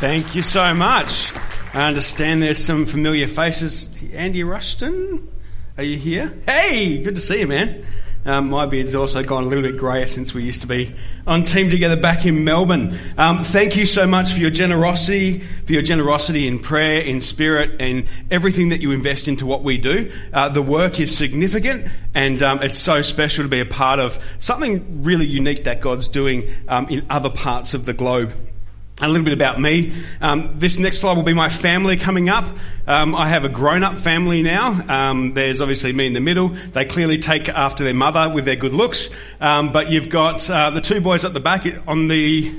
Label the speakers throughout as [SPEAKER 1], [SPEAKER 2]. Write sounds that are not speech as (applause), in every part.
[SPEAKER 1] Thank you so much. I understand there's some familiar faces. Andy Rushton, are you here? Hey, good to see you, man. Um, my beard's also gone a little bit greyer since we used to be on team together back in Melbourne. Um, thank you so much for your generosity, for your generosity in prayer, in spirit, and everything that you invest into what we do. Uh, the work is significant, and um, it's so special to be a part of something really unique that God's doing um, in other parts of the globe a little bit about me. Um, this next slide will be my family coming up. Um, I have a grown-up family now. Um, there's obviously me in the middle. They clearly take after their mother with their good looks. Um, but you've got uh, the two boys at the back on the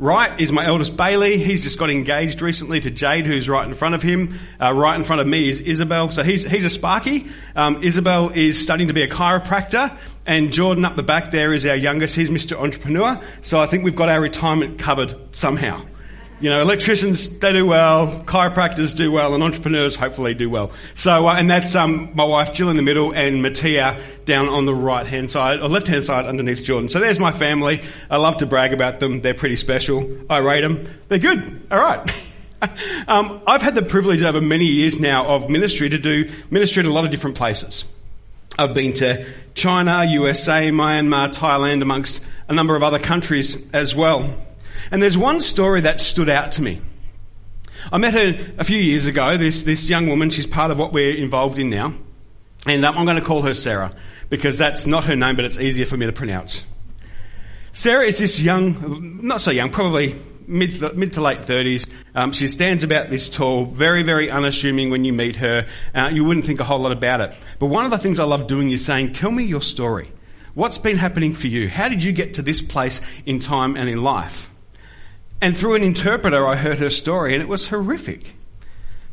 [SPEAKER 1] Right is my eldest Bailey. He's just got engaged recently to Jade, who's right in front of him. Uh, right in front of me is Isabel. So he's, he's a Sparky. Um, Isabel is studying to be a chiropractor. And Jordan up the back there is our youngest. He's Mr. Entrepreneur. So I think we've got our retirement covered somehow. You know, electricians, they do well, chiropractors do well, and entrepreneurs hopefully do well. So, uh, and that's um, my wife Jill in the middle and Mattia down on the right hand side, or left hand side underneath Jordan. So there's my family. I love to brag about them. They're pretty special. I rate them. They're good. All right. (laughs) um, I've had the privilege over many years now of ministry to do ministry in a lot of different places. I've been to China, USA, Myanmar, Thailand, amongst a number of other countries as well. And there's one story that stood out to me. I met her a few years ago, this, this young woman, she's part of what we're involved in now. And um, I'm going to call her Sarah because that's not her name, but it's easier for me to pronounce. Sarah is this young, not so young, probably mid mid to late 30s. Um, she stands about this tall, very, very unassuming when you meet her. Uh, you wouldn't think a whole lot about it. But one of the things I love doing is saying, Tell me your story. What's been happening for you? How did you get to this place in time and in life? And through an interpreter, I heard her story, and it was horrific.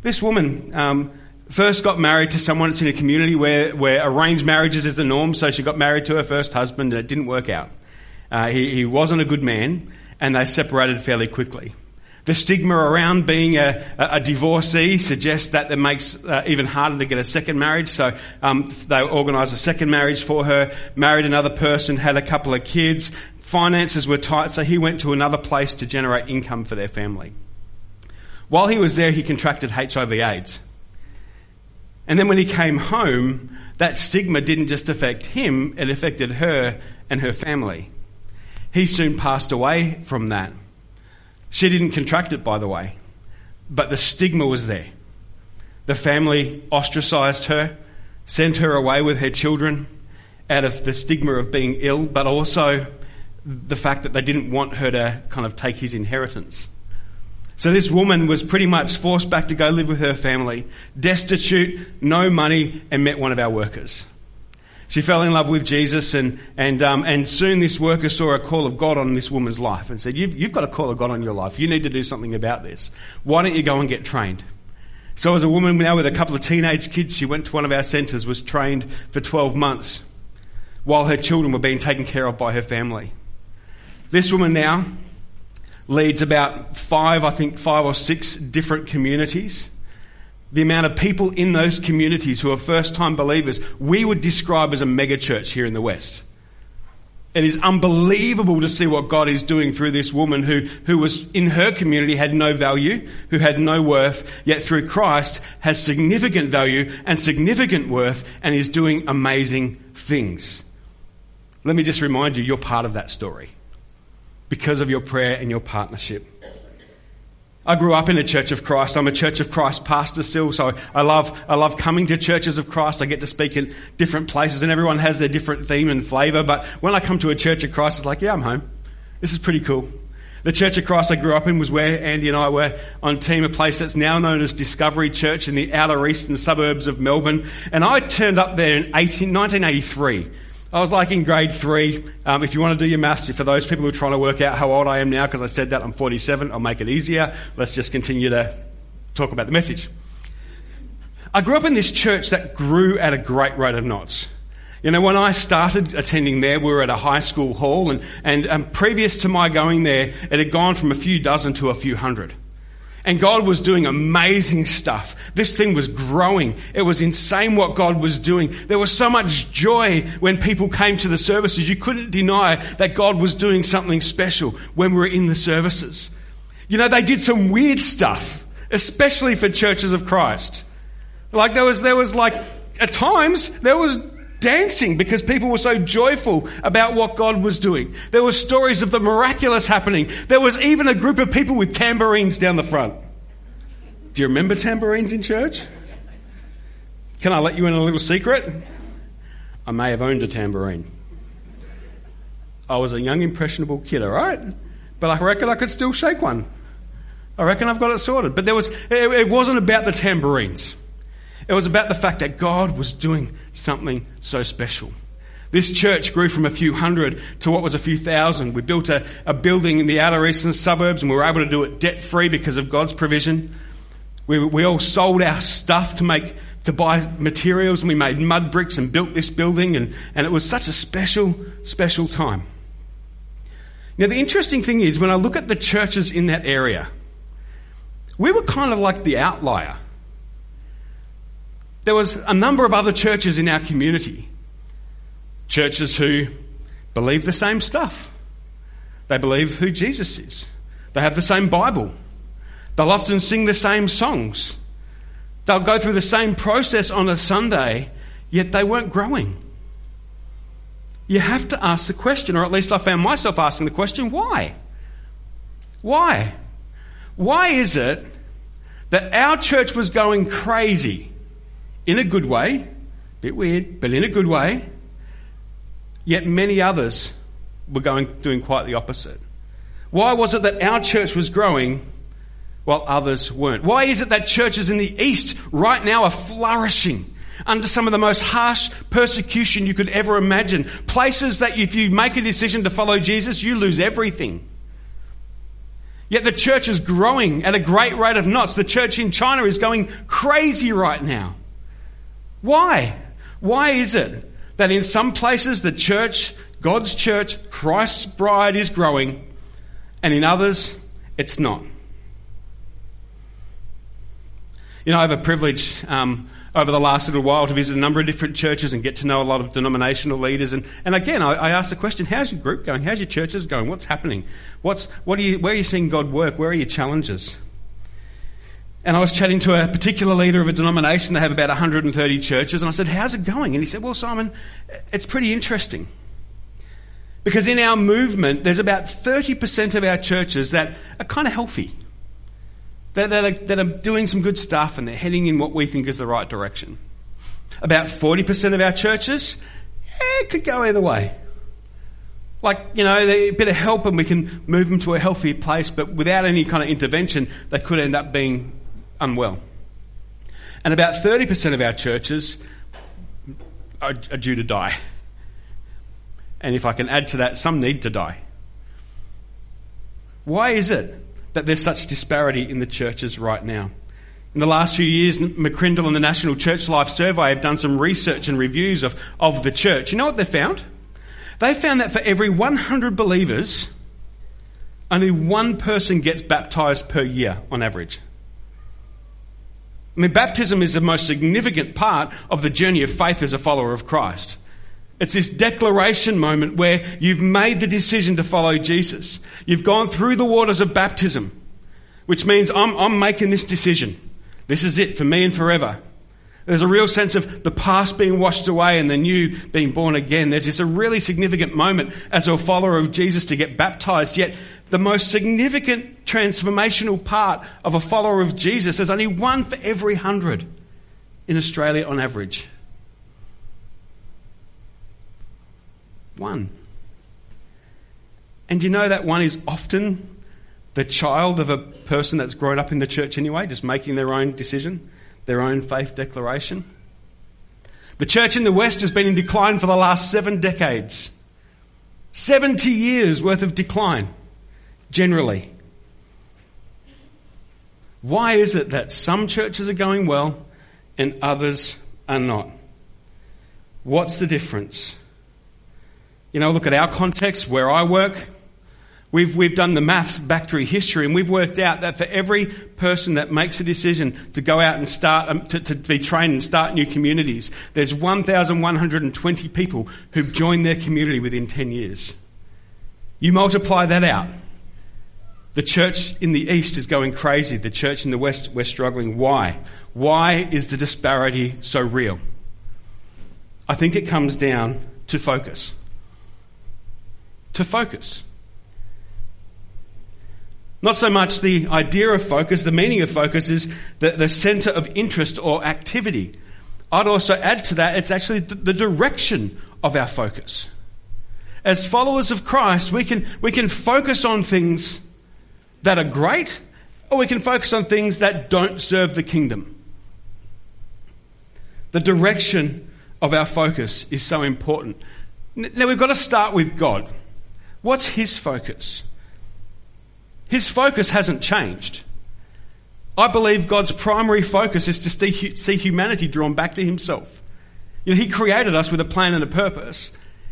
[SPEAKER 1] This woman um, first got married to someone that's in a community where, where arranged marriages is the norm, so she got married to her first husband, and it didn't work out. Uh, he, he wasn't a good man, and they separated fairly quickly. The stigma around being a, a divorcee suggests that it makes uh, even harder to get a second marriage. So um, they organised a second marriage for her, married another person, had a couple of kids, finances were tight, so he went to another place to generate income for their family. While he was there, he contracted HIV/AIDS. And then when he came home, that stigma didn't just affect him, it affected her and her family. He soon passed away from that. She didn't contract it, by the way, but the stigma was there. The family ostracized her, sent her away with her children out of the stigma of being ill, but also the fact that they didn't want her to kind of take his inheritance. So this woman was pretty much forced back to go live with her family, destitute, no money, and met one of our workers. She fell in love with Jesus, and, and, um, and soon this worker saw a call of God on this woman's life and said, you've, you've got a call of God on your life. You need to do something about this. Why don't you go and get trained? So, as a woman now with a couple of teenage kids, she went to one of our centres, was trained for 12 months while her children were being taken care of by her family. This woman now leads about five, I think, five or six different communities. The amount of people in those communities who are first time believers, we would describe as a mega church here in the West. It is unbelievable to see what God is doing through this woman who, who was in her community had no value, who had no worth, yet through Christ has significant value and significant worth and is doing amazing things. Let me just remind you, you're part of that story because of your prayer and your partnership. I grew up in a Church of Christ. I'm a Church of Christ pastor still, so I love, I love coming to churches of Christ. I get to speak in different places, and everyone has their different theme and flavour. But when I come to a Church of Christ, it's like, yeah, I'm home. This is pretty cool. The Church of Christ I grew up in was where Andy and I were on team, a place that's now known as Discovery Church in the outer eastern suburbs of Melbourne. And I turned up there in 18, 1983. I was like in grade three. Um, if you want to do your maths, for those people who are trying to work out how old I am now, because I said that I'm 47, I'll make it easier. Let's just continue to talk about the message. I grew up in this church that grew at a great rate of knots. You know, when I started attending there, we were at a high school hall, and, and um, previous to my going there, it had gone from a few dozen to a few hundred. And God was doing amazing stuff. This thing was growing. It was insane what God was doing. There was so much joy when people came to the services. You couldn't deny that God was doing something special when we were in the services. You know, they did some weird stuff, especially for churches of Christ. Like there was, there was like, at times, there was dancing because people were so joyful about what God was doing. There were stories of the miraculous happening. There was even a group of people with tambourines down the front. Do you remember tambourines in church? Can I let you in a little secret? I may have owned a tambourine. I was a young, impressionable kid, all right? But I reckon I could still shake one. I reckon I've got it sorted. But there was, it wasn't about the tambourines. It was about the fact that God was doing something so special. This church grew from a few hundred to what was a few thousand. We built a, a building in the outer eastern suburbs and we were able to do it debt free because of God's provision. We, we all sold our stuff to make to buy materials and we made mud bricks and built this building and, and it was such a special, special time. Now the interesting thing is when I look at the churches in that area, we were kind of like the outlier. There was a number of other churches in our community. Churches who believe the same stuff. They believe who Jesus is. They have the same Bible. They'll often sing the same songs. They'll go through the same process on a Sunday, yet they weren't growing. You have to ask the question, or at least I found myself asking the question why? Why? Why is it that our church was going crazy in a good way, a bit weird, but in a good way, yet many others were going doing quite the opposite? Why was it that our church was growing while others weren't? Why is it that churches in the East right now are flourishing under some of the most harsh persecution you could ever imagine? Places that if you make a decision to follow Jesus, you lose everything. Yet the church is growing at a great rate of knots. The church in China is going crazy right now. Why? Why is it that in some places the church, God's church, Christ's bride is growing, and in others it's not? You know, I have a privilege um, over the last little while to visit a number of different churches and get to know a lot of denominational leaders. And, and again, I, I ask the question, how's your group going? How's your churches going? What's happening? What's, what are you, where are you seeing God work? Where are your challenges? And I was chatting to a particular leader of a denomination. They have about 130 churches. And I said, how's it going? And he said, well, Simon, it's pretty interesting. Because in our movement, there's about 30% of our churches that are kind of healthy that, that, are, that are doing some good stuff and they're heading in what we think is the right direction. About 40% of our churches, eh, could go either way. Like, you know, a bit of help and we can move them to a healthier place, but without any kind of intervention, they could end up being unwell. And about 30% of our churches are, are due to die. And if I can add to that, some need to die. Why is it that there's such disparity in the churches right now. In the last few years, McCrindle and the National Church Life Survey have done some research and reviews of, of the church. You know what they found? They found that for every 100 believers, only one person gets baptized per year on average. I mean, baptism is the most significant part of the journey of faith as a follower of Christ. It's this declaration moment where you've made the decision to follow Jesus. You've gone through the waters of baptism, which means I'm, I'm making this decision. This is it for me and forever. There's a real sense of the past being washed away and the new being born again. There's this a really significant moment as a follower of Jesus to get baptized. Yet the most significant transformational part of a follower of Jesus There's only one for every hundred in Australia on average. One. And you know that one is often the child of a person that's grown up in the church anyway, just making their own decision, their own faith declaration. The church in the West has been in decline for the last seven decades. 70 years worth of decline, generally. Why is it that some churches are going well and others are not? What's the difference? You know, look at our context where I work. We've, we've done the math back through history and we've worked out that for every person that makes a decision to go out and start, um, to, to be trained and start new communities, there's 1,120 people who've joined their community within 10 years. You multiply that out. The church in the east is going crazy. The church in the west, we're struggling. Why? Why is the disparity so real? I think it comes down to focus. To focus. Not so much the idea of focus, the meaning of focus is the, the center of interest or activity. I'd also add to that, it's actually the, the direction of our focus. As followers of Christ, we can, we can focus on things that are great, or we can focus on things that don't serve the kingdom. The direction of our focus is so important. Now we've got to start with God. What's His focus? His focus hasn't changed. I believe God's primary focus is to see humanity drawn back to Himself. You know, He created us with a plan and a purpose.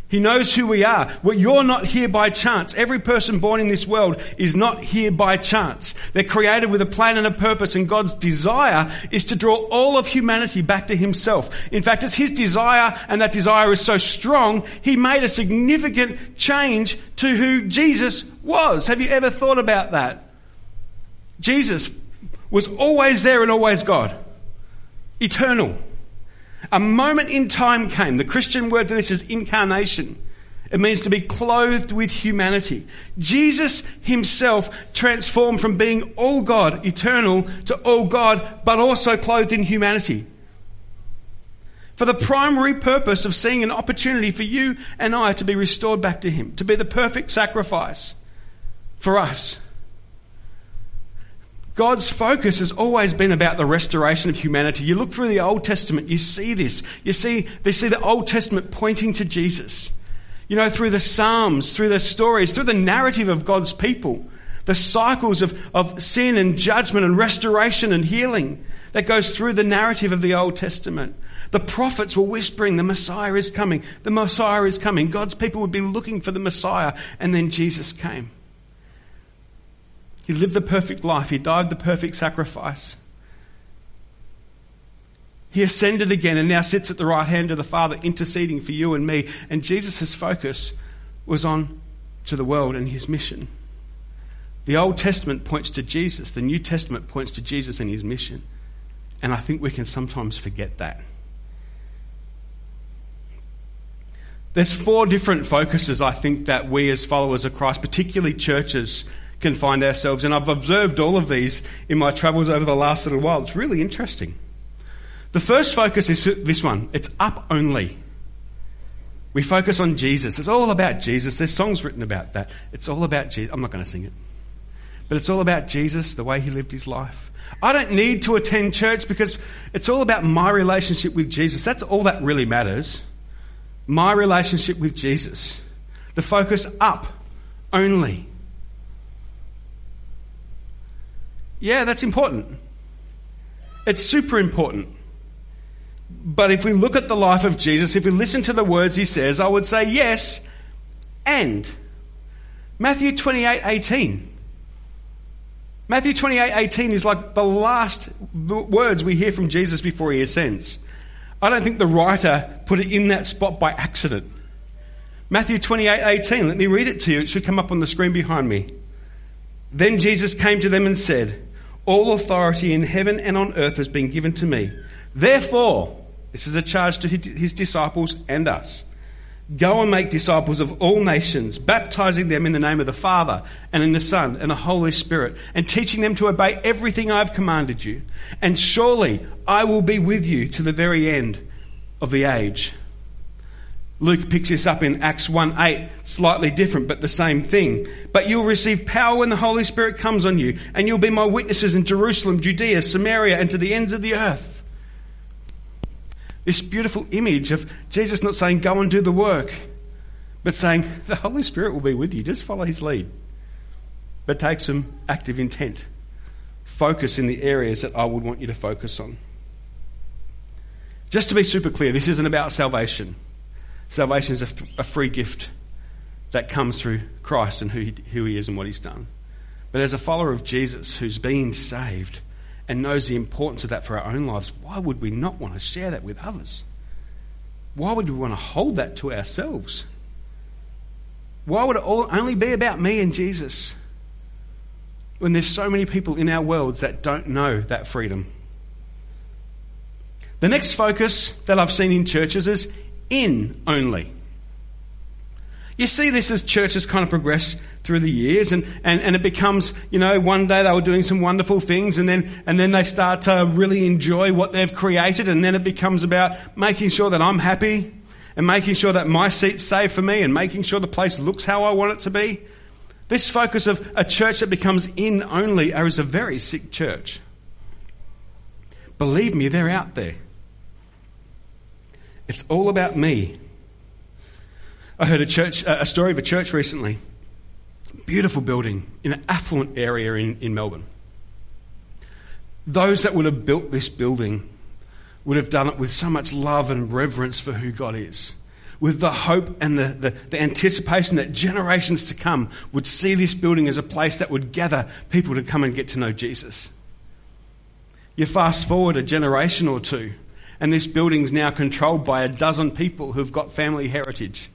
[SPEAKER 1] He knows who we are. Well, you're not here by chance. Every person born in this world is not here by chance. They're created with a plan and a purpose, and God's desire is to draw all of humanity back to Himself. In fact, it's His desire, and that desire is so strong, He made a significant change to who Jesus was. Have you ever thought about that? Jesus was always there and always God, eternal. A moment in time came. The Christian word for this is incarnation. It means to be clothed with humanity. Jesus himself transformed from being all God, eternal, to all God, but also clothed in humanity. For the primary purpose of seeing an opportunity for you and I to be restored back to Him, to be the perfect sacrifice for us. God's focus has always been about the restoration of humanity. You look through the Old Testament, you see this. You see, they see the Old Testament pointing to Jesus. You know, through the Psalms, through the stories, through the narrative of God's people, the cycles of, of sin and judgment and restoration and healing that goes through the narrative of the Old Testament. The prophets were whispering, the Messiah is coming, the Messiah is coming. God's people would be looking for the Messiah, and then Jesus came. He lived the perfect life. He died the perfect sacrifice. He ascended again and now sits at the right hand of the Father, interceding for you and me. And Jesus' focus was on to the world and his mission. The Old Testament points to Jesus, the New Testament points to Jesus and his mission. And I think we can sometimes forget that. There's four different focuses, I think, that we as followers of Christ, particularly churches, can find ourselves. And I've observed all of these in my travels over the last little while. It's really interesting. The first focus is this one it's up only. We focus on Jesus. It's all about Jesus. There's songs written about that. It's all about Jesus. I'm not going to sing it. But it's all about Jesus, the way he lived his life. I don't need to attend church because it's all about my relationship with Jesus. That's all that really matters. My relationship with Jesus. The focus up only. Yeah, that's important. It's super important. But if we look at the life of Jesus, if we listen to the words he says, I would say yes, and. Matthew 28 18. Matthew 28 18 is like the last words we hear from Jesus before he ascends. I don't think the writer put it in that spot by accident. Matthew 28 18, let me read it to you. It should come up on the screen behind me. Then Jesus came to them and said, all authority in heaven and on earth has been given to me. Therefore, this is a charge to his disciples and us. Go and make disciples of all nations, baptizing them in the name of the Father and in the Son and the Holy Spirit, and teaching them to obey everything I've commanded you. And surely I will be with you to the very end of the age. Luke picks this up in Acts 1 8, slightly different, but the same thing. But you'll receive power when the Holy Spirit comes on you, and you'll be my witnesses in Jerusalem, Judea, Samaria, and to the ends of the earth. This beautiful image of Jesus not saying, go and do the work, but saying, (laughs) the Holy Spirit will be with you, just follow his lead. But take some active intent. Focus in the areas that I would want you to focus on. Just to be super clear, this isn't about salvation. Salvation is a, a free gift that comes through Christ and who he, who he is and what he's done. But as a follower of Jesus who's been saved and knows the importance of that for our own lives, why would we not want to share that with others? Why would we want to hold that to ourselves? Why would it all only be about me and Jesus? when there's so many people in our worlds that don't know that freedom. The next focus that I've seen in churches is in only. You see this as churches kind of progress through the years and, and, and it becomes, you know, one day they were doing some wonderful things and then, and then they start to really enjoy what they've created and then it becomes about making sure that I'm happy and making sure that my seat's safe for me and making sure the place looks how I want it to be. This focus of a church that becomes in only is a very sick church. Believe me, they're out there. It's all about me. I heard a church, a story of a church recently. Beautiful building in an affluent area in, in Melbourne. Those that would have built this building would have done it with so much love and reverence for who God is with the hope and the, the, the, anticipation that generations to come would see this building as a place that would gather people to come and get to know Jesus. You fast forward a generation or two, and this building's now controlled by a dozen people who've got family heritage.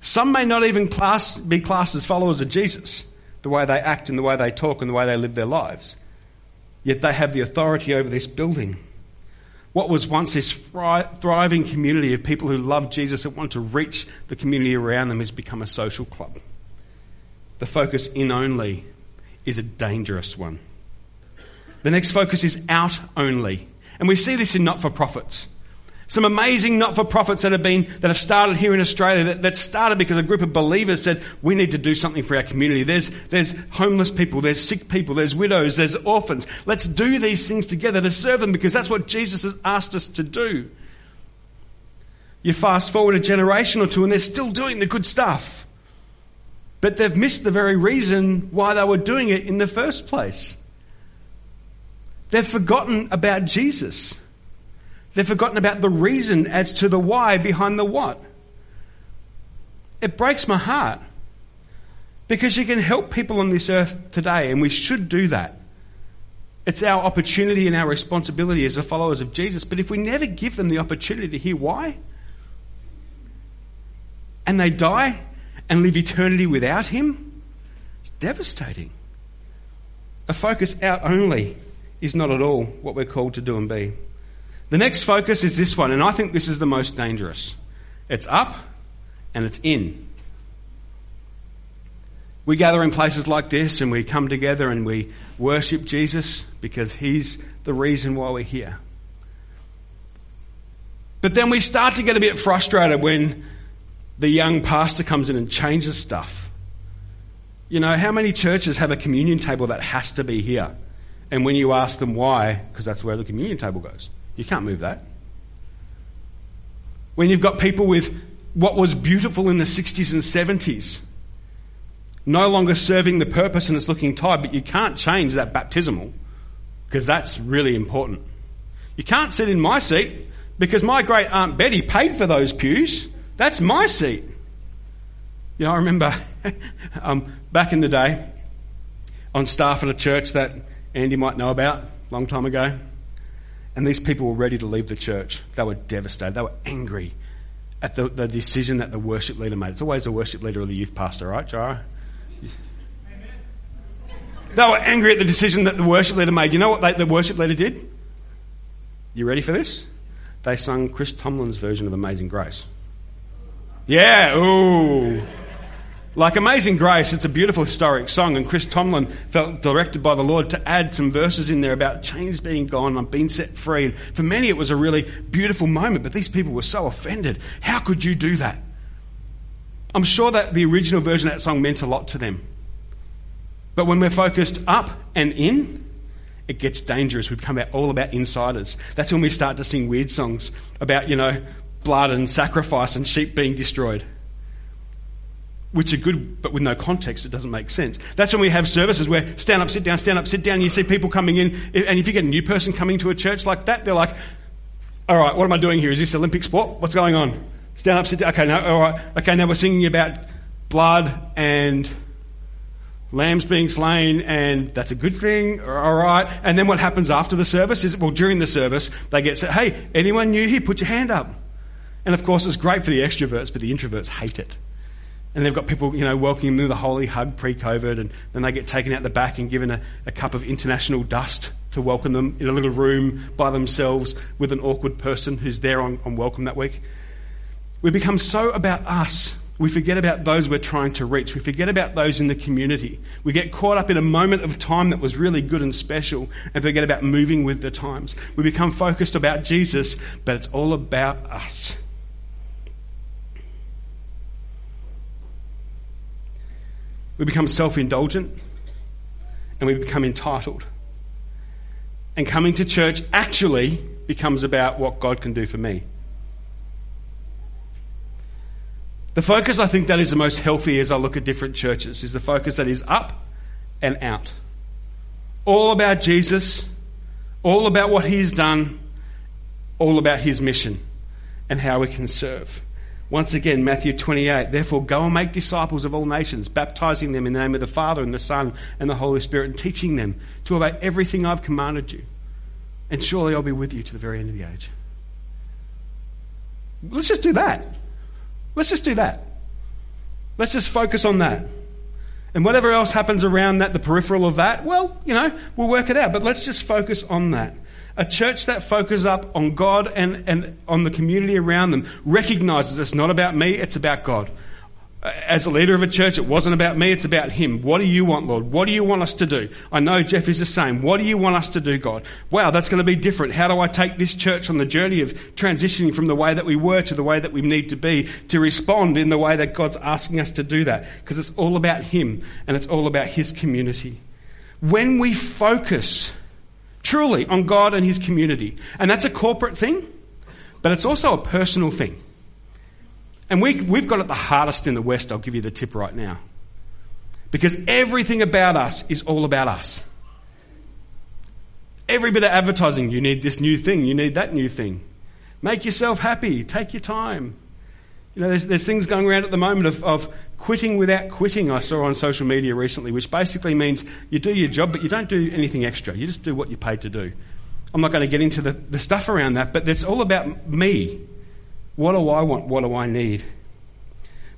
[SPEAKER 1] Some may not even class, be classed as followers of Jesus, the way they act and the way they talk and the way they live their lives. Yet they have the authority over this building what was once this thriving community of people who love Jesus and want to reach the community around them has become a social club. The focus in only is a dangerous one. The next focus is out only. And we see this in not for profits. Some amazing not for profits that have been that have started here in Australia that, that, started because a group of believers said, We need to do something for our community. There's, there's homeless people, there's sick people, there's widows, there's orphans. Let's do these things together to serve them because that's what Jesus has asked us to do. You fast forward a generation or two and they're still doing the good stuff. But they've missed the very reason why they were doing it in the first place. They've forgotten about Jesus. They've forgotten about the reason as to the why behind the what. It breaks my heart because you can help people on this earth today, and we should do that. It's our opportunity and our responsibility as the followers of Jesus. But if we never give them the opportunity to hear why, and they die and live eternity without Him, it's devastating. A focus out only is not at all what we're called to do and be. The next focus is this one, and I think this is the most dangerous. It's up and it's in. We gather in places like this and we come together and we worship Jesus because he's the reason why we're here. But then we start to get a bit frustrated when the young pastor comes in and changes stuff. You know, how many churches have a communion table that has to be here? And when you ask them why, because that's where the communion table goes. You can't move that. When you've got people with what was beautiful in the 60s and 70s no longer serving the purpose and it's looking tired, but you can't change that baptismal because that's really important. You can't sit in my seat because my great Aunt Betty paid for those pews. That's my seat. You know, I remember (laughs) um, back in the day on staff at a church that Andy might know about, long time ago. And these people were ready to leave the church. They were devastated. They were angry at the, the decision that the worship leader made. It's always the worship leader or the youth pastor, right, Jara? They were angry at the decision that the worship leader made. You know what they, the worship leader did? You ready for this? They sung Chris Tomlin's version of Amazing Grace. Yeah, ooh. Like Amazing Grace, it's a beautiful historic song, and Chris Tomlin felt directed by the Lord to add some verses in there about chains being gone and being set free. And for many, it was a really beautiful moment, but these people were so offended. How could you do that? I'm sure that the original version of that song meant a lot to them. But when we're focused up and in, it gets dangerous. We become all about insiders. That's when we start to sing weird songs about, you know, blood and sacrifice and sheep being destroyed which are good, but with no context, it doesn't make sense. That's when we have services where stand up, sit down, stand up, sit down. You see people coming in, and if you get a new person coming to a church like that, they're like, all right, what am I doing here? Is this Olympic sport? What's going on? Stand up, sit down. Okay, now, all right. Okay, now we're singing about blood and lambs being slain, and that's a good thing. All right. And then what happens after the service is, well, during the service, they get said, hey, anyone new here? Put your hand up. And of course, it's great for the extroverts, but the introverts hate it. And they've got people, you know, welcoming them with a holy hug pre-COVID, and then they get taken out the back and given a, a cup of international dust to welcome them in a little room by themselves with an awkward person who's there on, on welcome that week. We become so about us we forget about those we're trying to reach. We forget about those in the community. We get caught up in a moment of time that was really good and special and forget about moving with the times. We become focused about Jesus, but it's all about us. We become self indulgent and we become entitled. And coming to church actually becomes about what God can do for me. The focus I think that is the most healthy as I look at different churches is the focus that is up and out. All about Jesus, all about what he's done, all about his mission and how we can serve. Once again, Matthew 28, therefore go and make disciples of all nations, baptizing them in the name of the Father and the Son and the Holy Spirit, and teaching them to obey everything I've commanded you. And surely I'll be with you to the very end of the age. Let's just do that. Let's just do that. Let's just focus on that. And whatever else happens around that, the peripheral of that, well, you know, we'll work it out. But let's just focus on that. A church that focuses up on God and, and on the community around them recognizes it's not about me, it's about God as a leader of a church, it wasn't about me, it's about Him. What do you want, Lord? What do you want us to do? I know Jeff is the same. What do you want us to do, God? Wow, that's going to be different. How do I take this church on the journey of transitioning from the way that we were to the way that we need to be to respond in the way that God's asking us to do that? Because it's all about Him and it's all about His community. When we focus truly on God and His community, and that's a corporate thing, but it's also a personal thing. And we, we've got it the hardest in the West, I'll give you the tip right now. Because everything about us is all about us. Every bit of advertising, you need this new thing, you need that new thing. Make yourself happy, take your time. You know, there's, there's things going around at the moment of, of quitting without quitting, I saw on social media recently, which basically means you do your job, but you don't do anything extra. You just do what you're paid to do. I'm not going to get into the, the stuff around that, but it's all about me. What do I want? What do I need?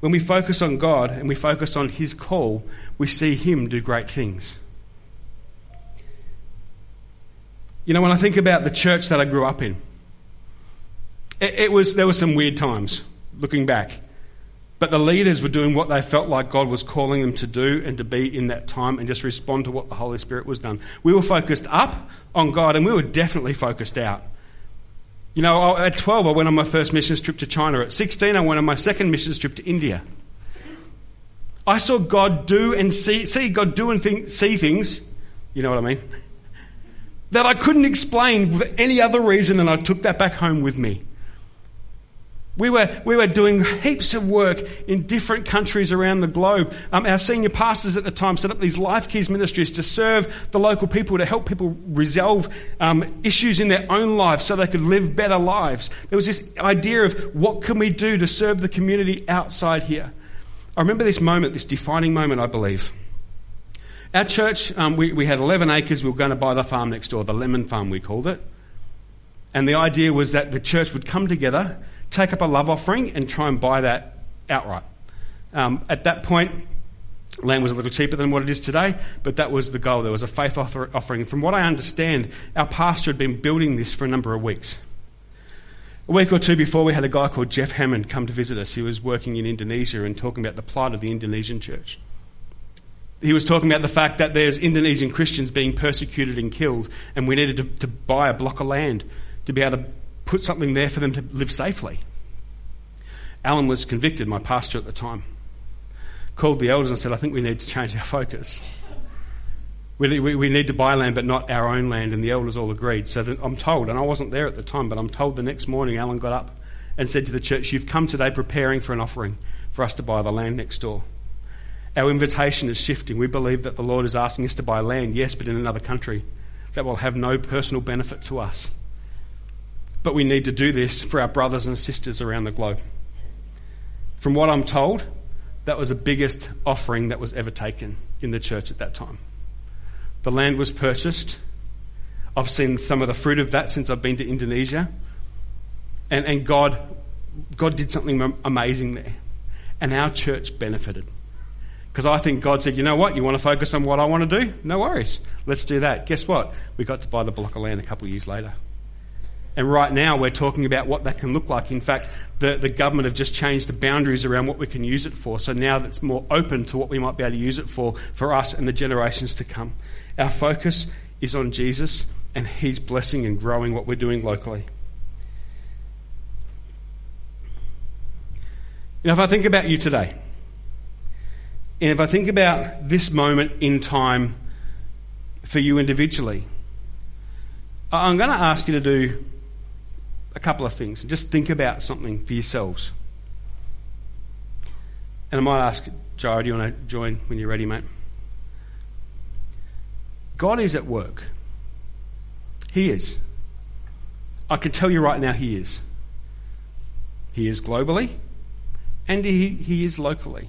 [SPEAKER 1] When we focus on God and we focus on His call, we see Him do great things. You know, when I think about the church that I grew up in, it, it was, there were some weird times looking back. But the leaders were doing what they felt like God was calling them to do and to be in that time and just respond to what the Holy Spirit was done. We were focused up on God and we were definitely focused out. You know, at 12, I went on my first missions trip to China. At 16, I went on my second missions trip to India. I saw God do and see, see God do and think, see things, you know what I mean, (laughs) that I couldn't explain with any other reason, and I took that back home with me. We were, we were doing heaps of work in different countries around the globe. Um, our senior pastors at the time set up these Life Keys ministries to serve the local people, to help people resolve um, issues in their own lives so they could live better lives. There was this idea of what can we do to serve the community outside here. I remember this moment, this defining moment, I believe. Our church, um, we, we had 11 acres. We were going to buy the farm next door, the lemon farm, we called it. And the idea was that the church would come together take up a love offering and try and buy that outright. Um, at that point, land was a little cheaper than what it is today, but that was the goal. There was a faith offer- offering. From what I understand, our pastor had been building this for a number of weeks. A week or two before, we had a guy called Jeff Hammond come to visit us. He was working in Indonesia and talking about the plight of the Indonesian church. He was talking about the fact that there's Indonesian Christians being persecuted and killed, and we needed to, to buy a block of land to be able to put something there for them to live safely. Alan was convicted, my pastor at the time. Called the elders and said, I think we need to change our focus. We, we, we need to buy land, but not our own land. And the elders all agreed. So I'm told, and I wasn't there at the time, but I'm told the next morning Alan got up and said to the church, You've come today preparing for an offering for us to buy the land next door. Our invitation is shifting. We believe that the Lord is asking us to buy land, yes, but in another country that will have no personal benefit to us. But we need to do this for our brothers and sisters around the globe. From what I'm told, that was the biggest offering that was ever taken in the church at that time. The land was purchased. I've seen some of the fruit of that since I've been to Indonesia. And, and God, God did something amazing there. And our church benefited. Because I think God said, you know what, you want to focus on what I want to do? No worries. Let's do that. Guess what? We got to buy the block of land a couple of years later. And right now we're talking about what that can look like. In fact, the, the government have just changed the boundaries around what we can use it for. So now it's more open to what we might be able to use it for, for us and the generations to come. Our focus is on Jesus and He's blessing and growing what we're doing locally. Now, if I think about you today, and if I think about this moment in time for you individually, I'm going to ask you to do a couple of things. Just think about something for yourselves. And I might ask, Joe, do you want to join when you're ready, mate? God is at work. He is. I can tell you right now, He is. He is globally and He, he is locally.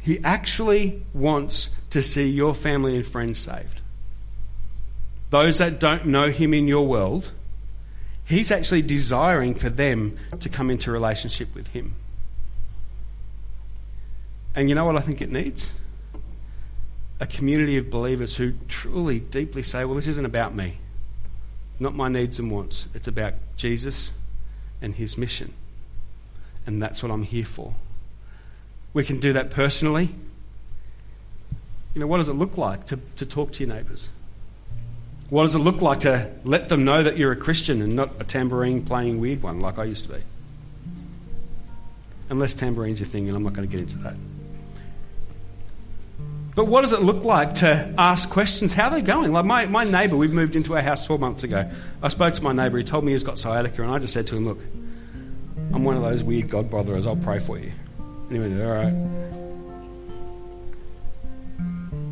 [SPEAKER 1] He actually wants to see your family and friends saved. Those that don't know Him in your world, He's actually desiring for them to come into relationship with Him. And you know what I think it needs? A community of believers who truly, deeply say, well, this isn't about me, not my needs and wants. It's about Jesus and His mission. And that's what I'm here for. We can do that personally. You know, what does it look like to, to talk to your neighbours? What does it look like to let them know that you're a Christian and not a tambourine playing weird one like I used to be? Unless tambourine's your thing, and I'm not going to get into that. But what does it look like to ask questions? How are they going? Like my, my neighbour, we've moved into our house 12 months ago. I spoke to my neighbour, he told me he's got sciatica, and I just said to him, Look, I'm one of those weird God brotherers, I'll pray for you. And he went, All right.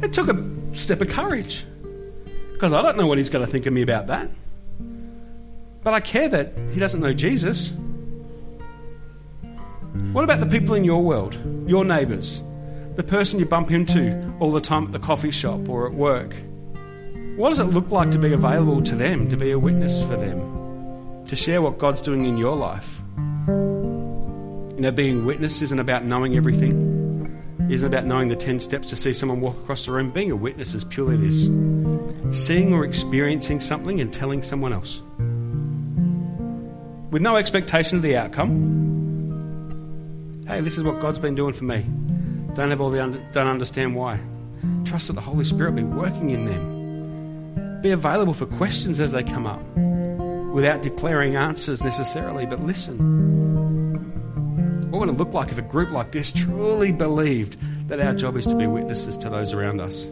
[SPEAKER 1] It took a step of courage because I don't know what he's going to think of me about that. But I care that he doesn't know Jesus. What about the people in your world, your neighbours, the person you bump into all the time at the coffee shop or at work? What does it look like to be available to them, to be a witness for them, to share what God's doing in your life? You know, being witness isn't about knowing everything. Isn't about knowing the 10 steps to see someone walk across the room. Being a witness is purely this seeing or experiencing something and telling someone else. With no expectation of the outcome. Hey, this is what God's been doing for me. Don't have all the under, don't understand why. Trust that the Holy Spirit be working in them. Be available for questions as they come up without declaring answers necessarily, but listen. What would it look like if a group like this truly believed that our job is to be witnesses to those around us?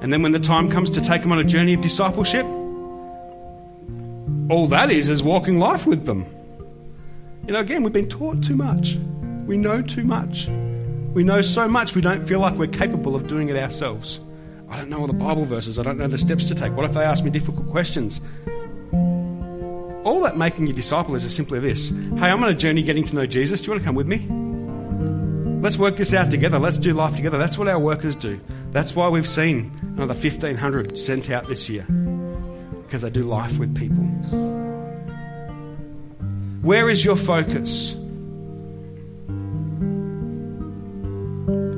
[SPEAKER 1] And then when the time comes to take them on a journey of discipleship, all that is is walking life with them. You know, again, we've been taught too much. We know too much. We know so much we don't feel like we're capable of doing it ourselves. I don't know all the Bible verses. I don't know the steps to take. What if they ask me difficult questions? all that making you disciple is simply this Hey, I'm on a journey getting to know Jesus. Do you want to come with me? Let's work this out together. Let's do life together. That's what our workers do. That's why we've seen another 1,500 sent out this year because they do life with people. Where is your focus?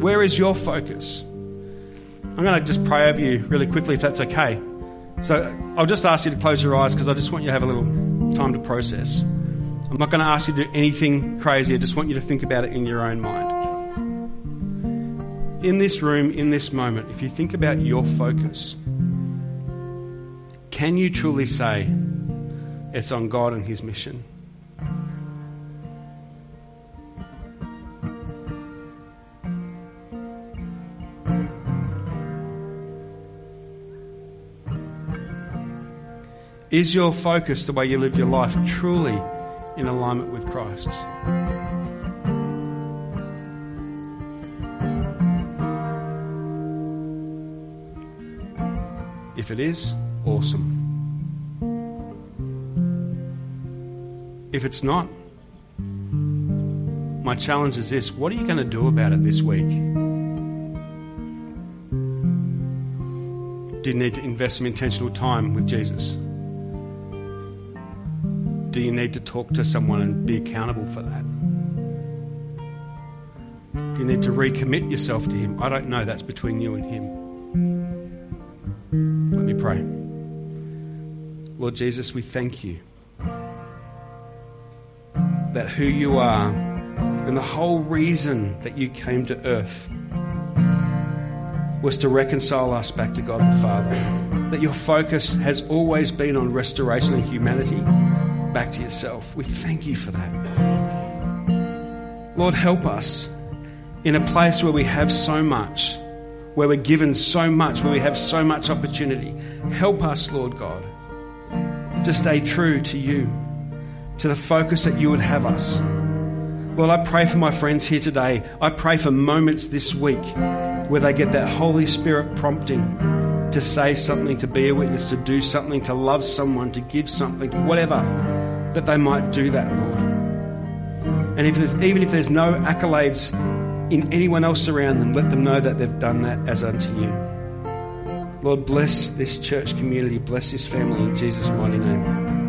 [SPEAKER 1] Where is your focus? I'm going to just pray over you really quickly if that's okay. So I'll just ask you to close your eyes because I just want you to have a little time to process. I'm not going to ask you to do anything crazy. I just want you to think about it in your own mind. In this room, in this moment, if you think about your focus, can you truly say it's on God and His mission? Is your focus, the way you live your life, truly in alignment with Christ's? It is, awesome. If it's not, my challenge is this what are you going to do about it this week? Do you need to invest some intentional time with Jesus? Do you need to talk to someone and be accountable for that? Do you need to recommit yourself to Him. I don't know. That's between you and Him. Lord Jesus, we thank you that who you are and the whole reason that you came to earth was to reconcile us back to God the Father. That your focus has always been on restoration of humanity back to yourself. We thank you for that. Lord, help us in a place where we have so much, where we're given so much, where we have so much opportunity. Help us, Lord God, to stay true to you, to the focus that you would have us. Lord, I pray for my friends here today. I pray for moments this week where they get that Holy Spirit prompting to say something, to be a witness, to do something, to love someone, to give something, whatever, that they might do that, Lord. And if, even if there's no accolades in anyone else around them, let them know that they've done that as unto you. Lord, bless this church community, bless this family in Jesus' mighty name.